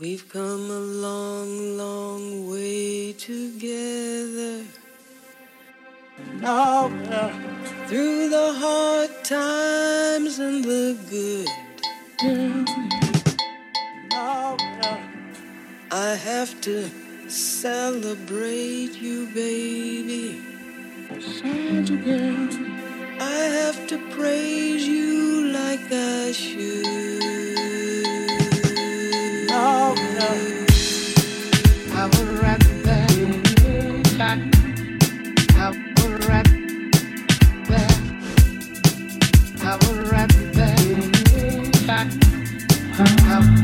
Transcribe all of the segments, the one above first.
We've come a long, long way together. Now we're through the hard times and the good. Now uh, I have to celebrate you, baby. I have to praise you like I should. I will wrap you back, back, back.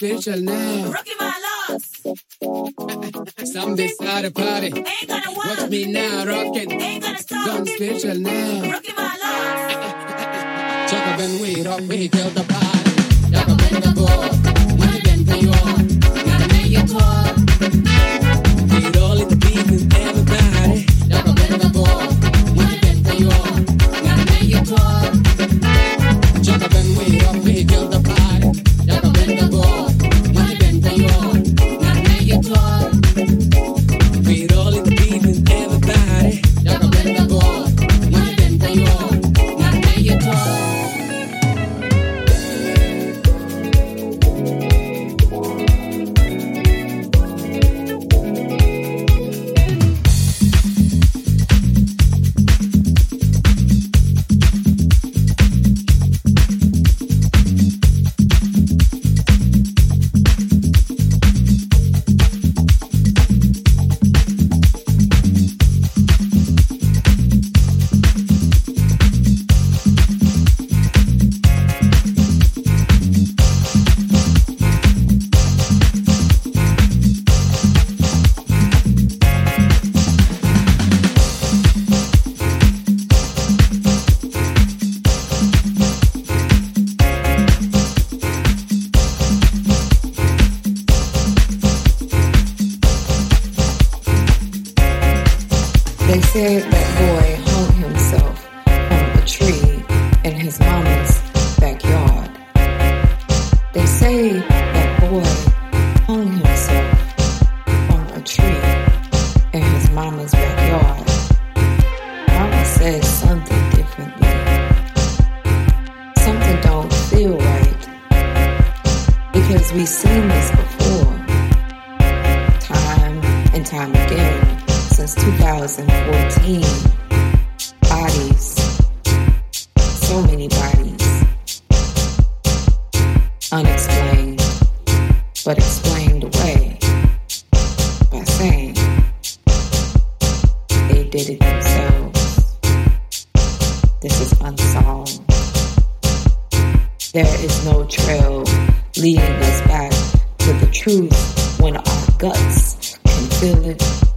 spiritual now. Rookie my locks. Someday start a party. Ain't gonna walk. Watch me now rocking. Ain't gonna stop. Gone spiritual now. Rookie my locks. Chuck up and we rock, we kill the party. Chuck up and go. Money bend for you. unexplained, but explained away by saying they did it themselves. This is unsolved. There is no trail leading us back to the truth when our guts can feel it.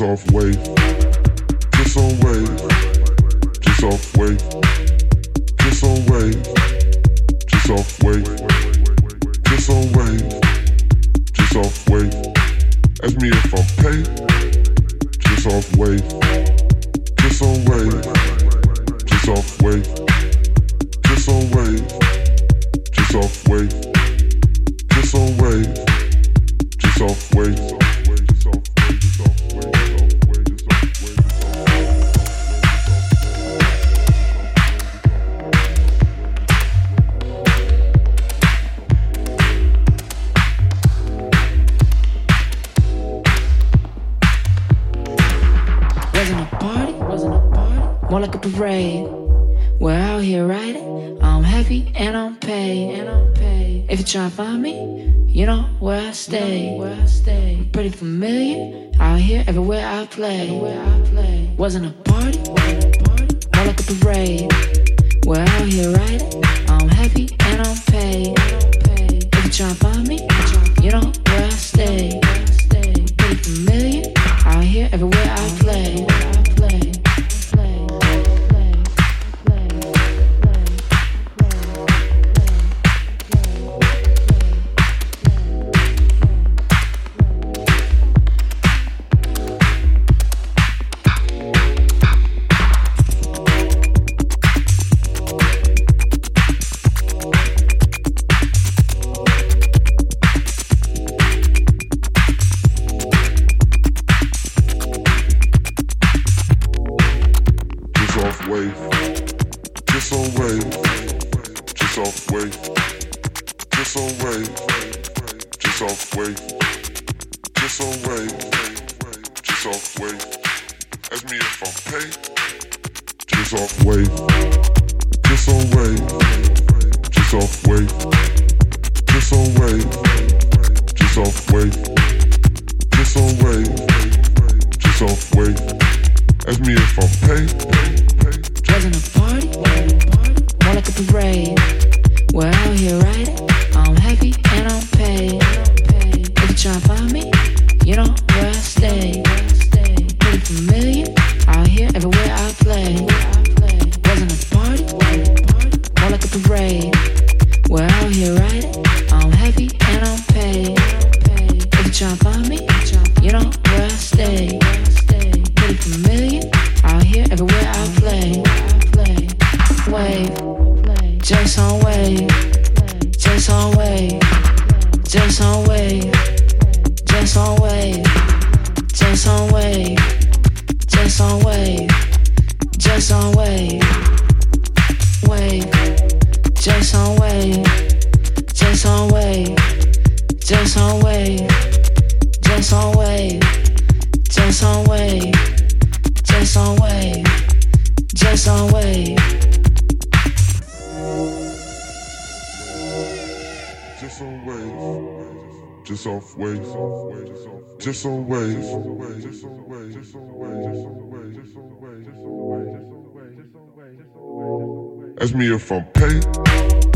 Off wave, parade. We're out here riding. I'm happy and I'm paid. And I'm paid. If you try to find me, you know where I stay. You know where I stay. I'm pretty familiar. Out here, everywhere I play. Everywhere I play. Wasn't a party, more like a parade. We're out here riding. I'm happy and I'm paid. If you try to find me, you know where I stay. Pretty familiar. Out here, everywhere I play. just on wave. Ask me if I'm paid.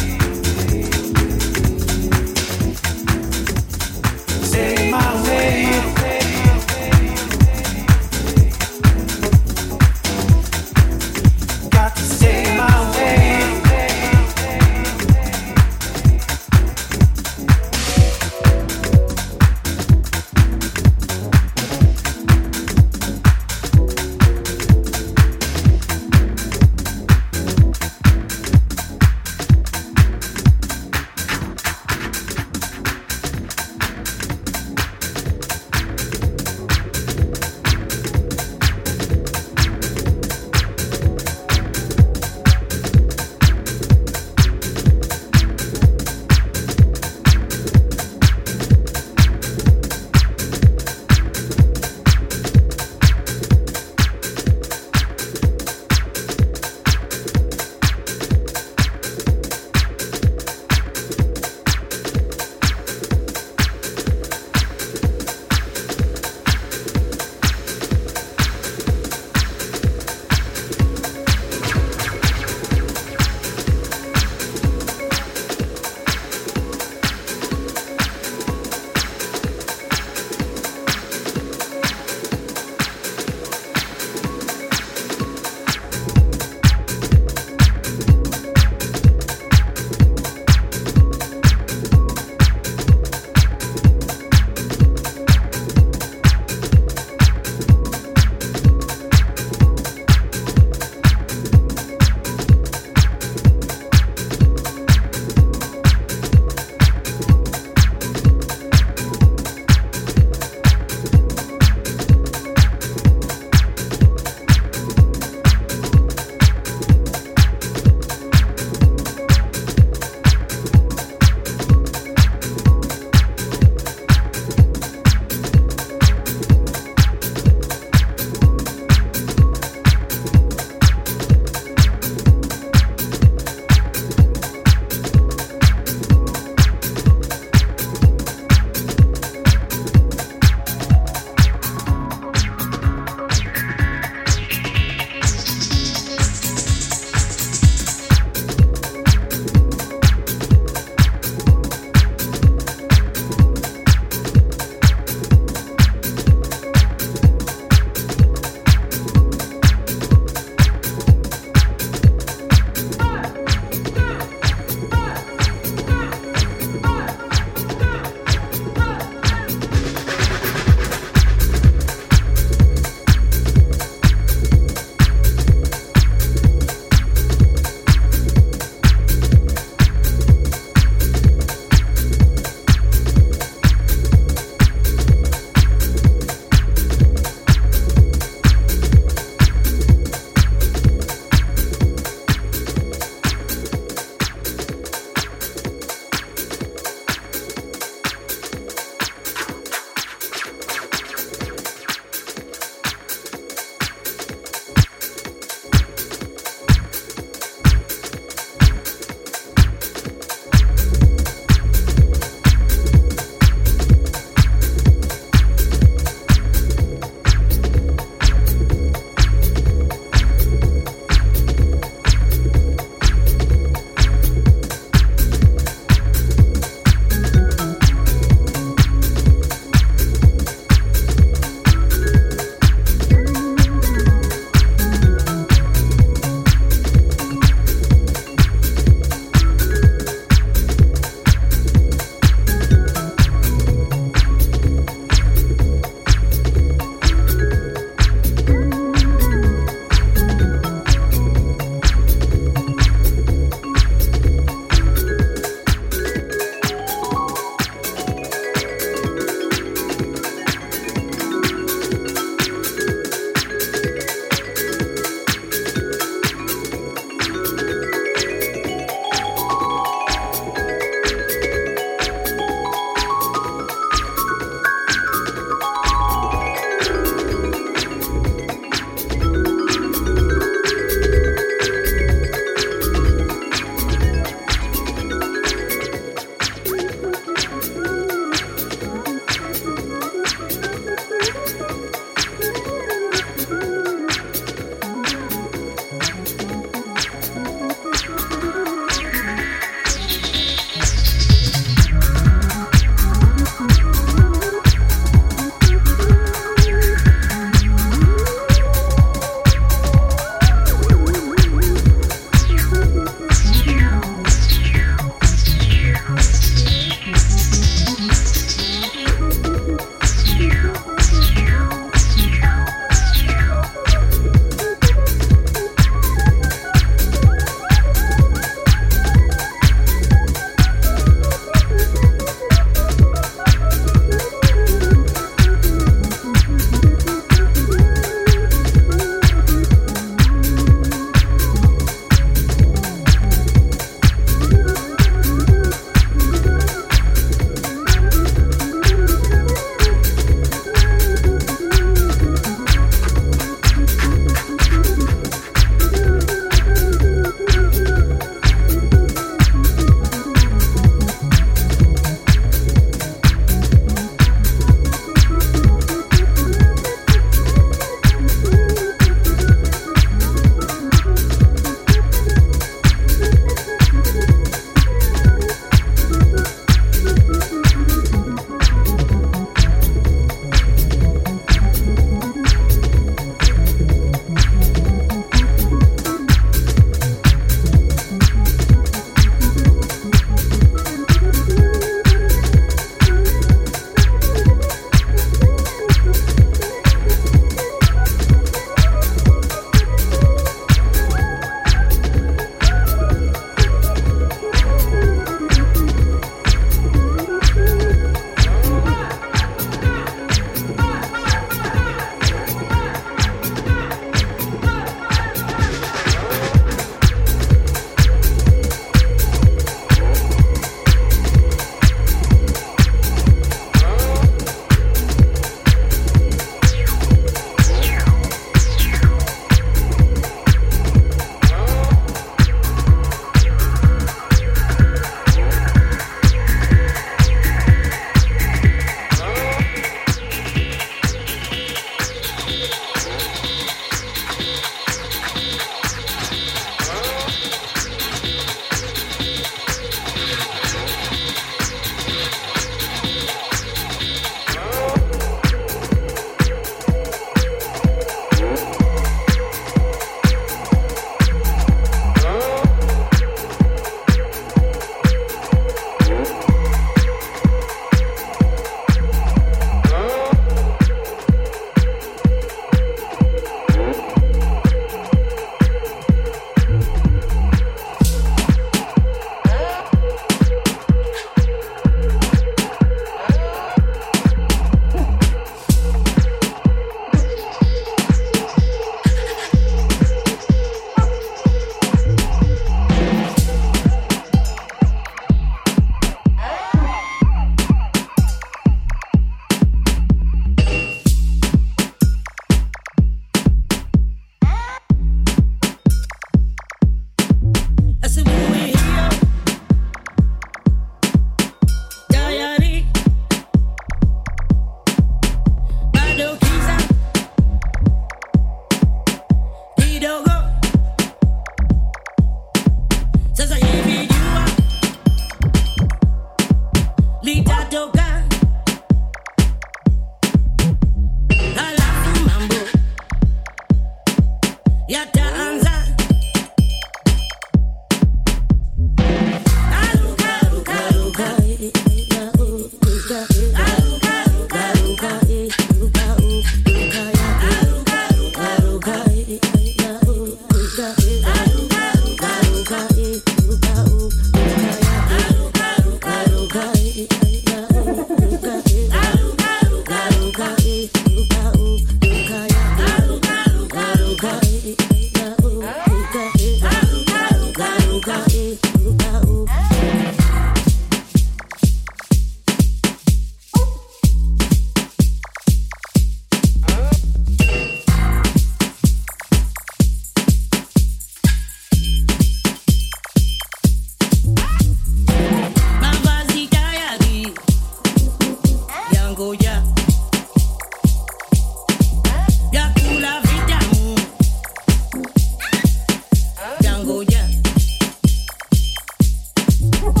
Oh.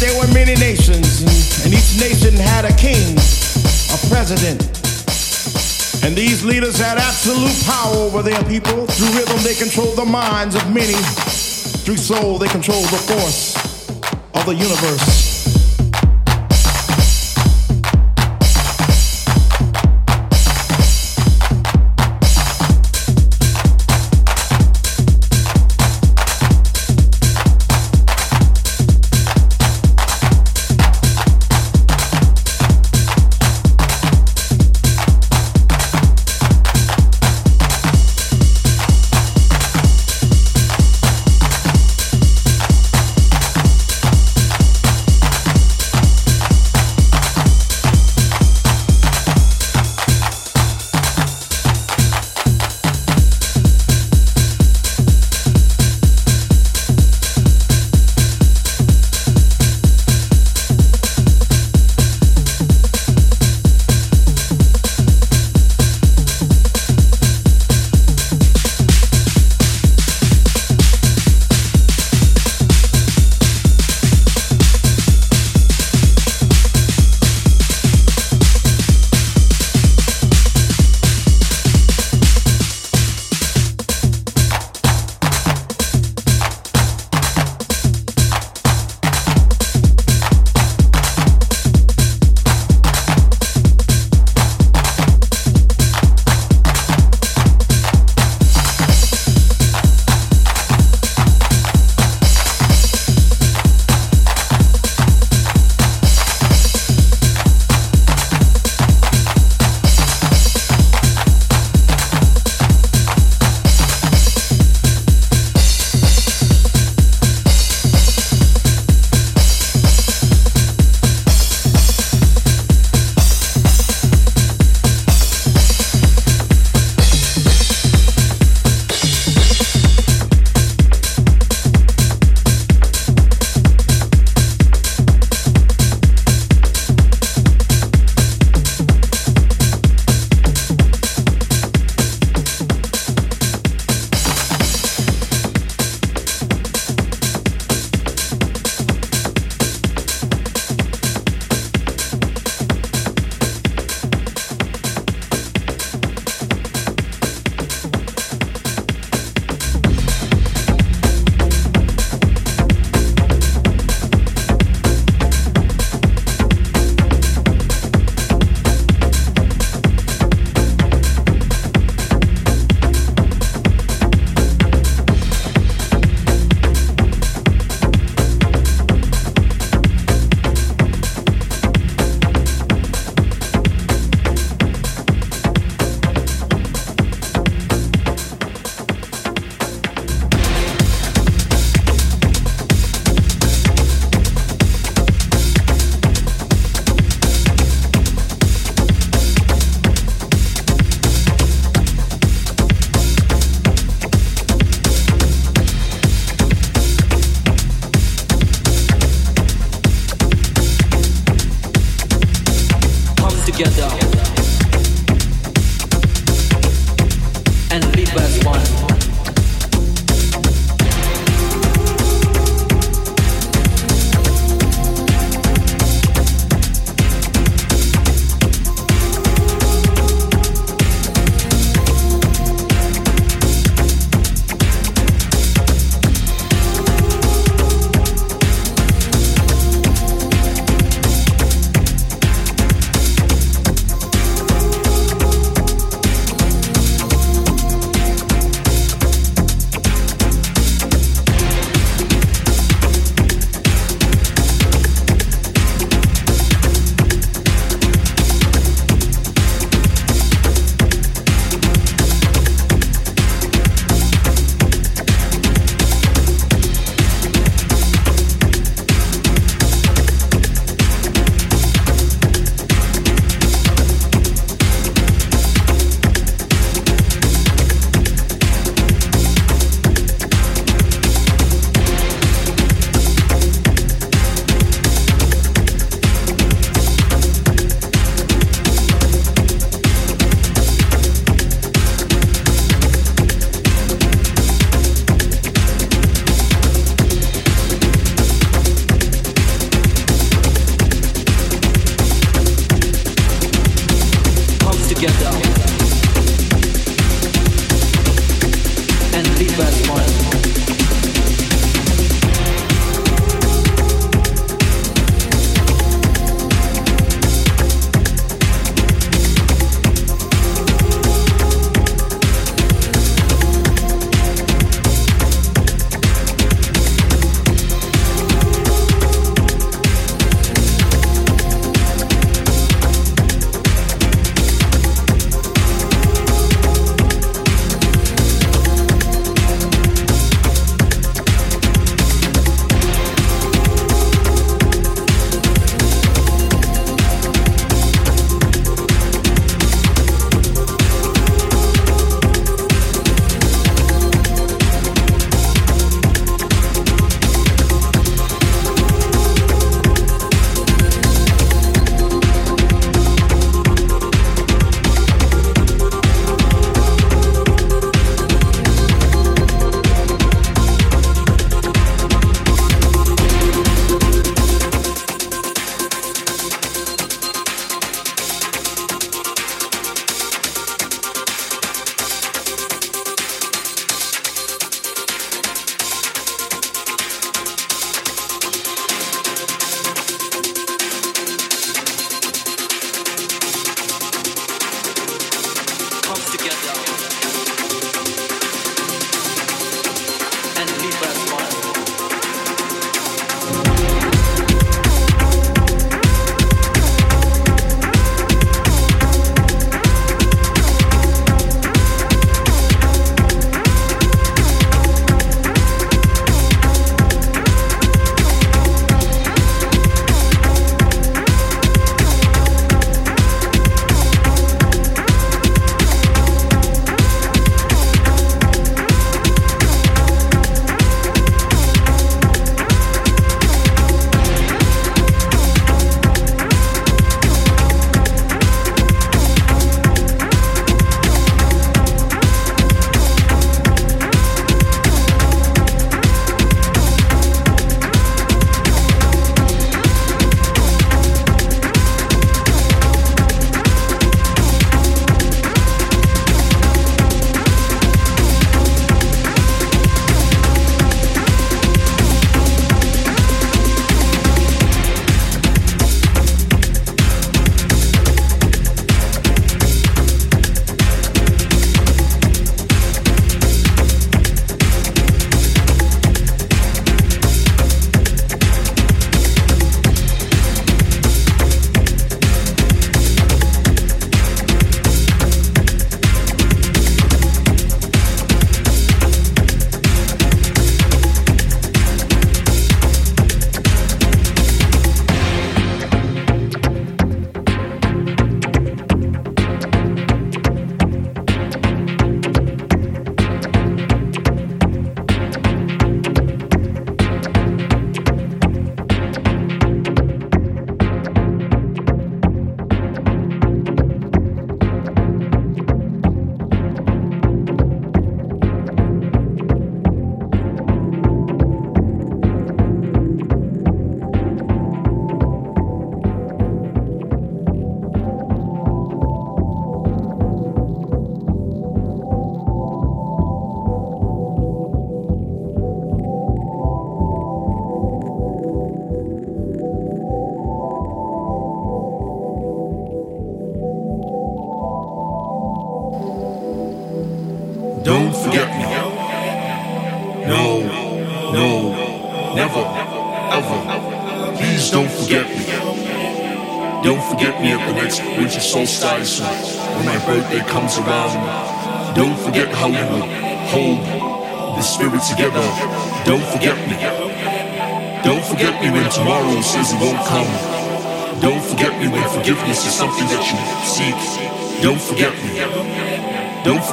There were many nations, and each nation had a king, a president. And these leaders had absolute power over their people. Through rhythm, they controlled the minds of many. Through soul, they controlled the force of the universe.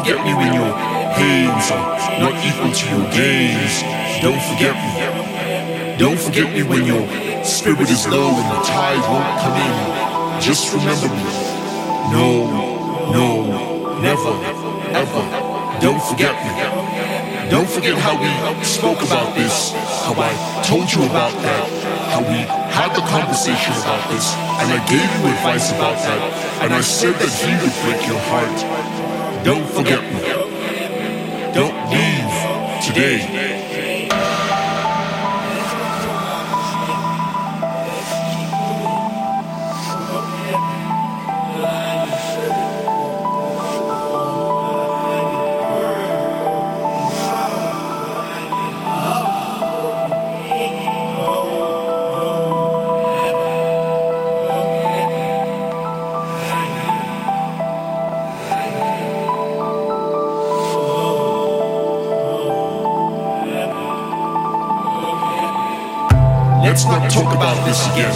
Forget me when your pains are not equal to your gains. Don't forget me. Don't forget me when your spirit is low and the tide won't come in. Just remember me. No, no, never, ever. Don't forget me. Don't forget how we spoke about this, how I told you about that, how we had the conversation about this, and I gave you advice about that, and I said that he would break your heart. Don't forget me. Don't leave today. Talk about this again.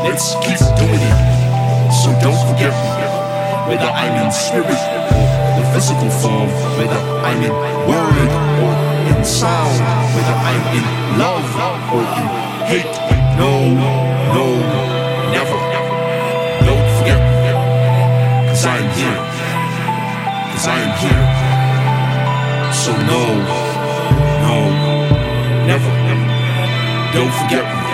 Let's keep doing it. So don't forget me. Whether I'm in spirit or the physical form, whether I'm in word or in sound, whether I'm in love or in hate. No, no, never. Don't forget me. Cause I'm here. Cause I am here. So no, no, never. Don't forget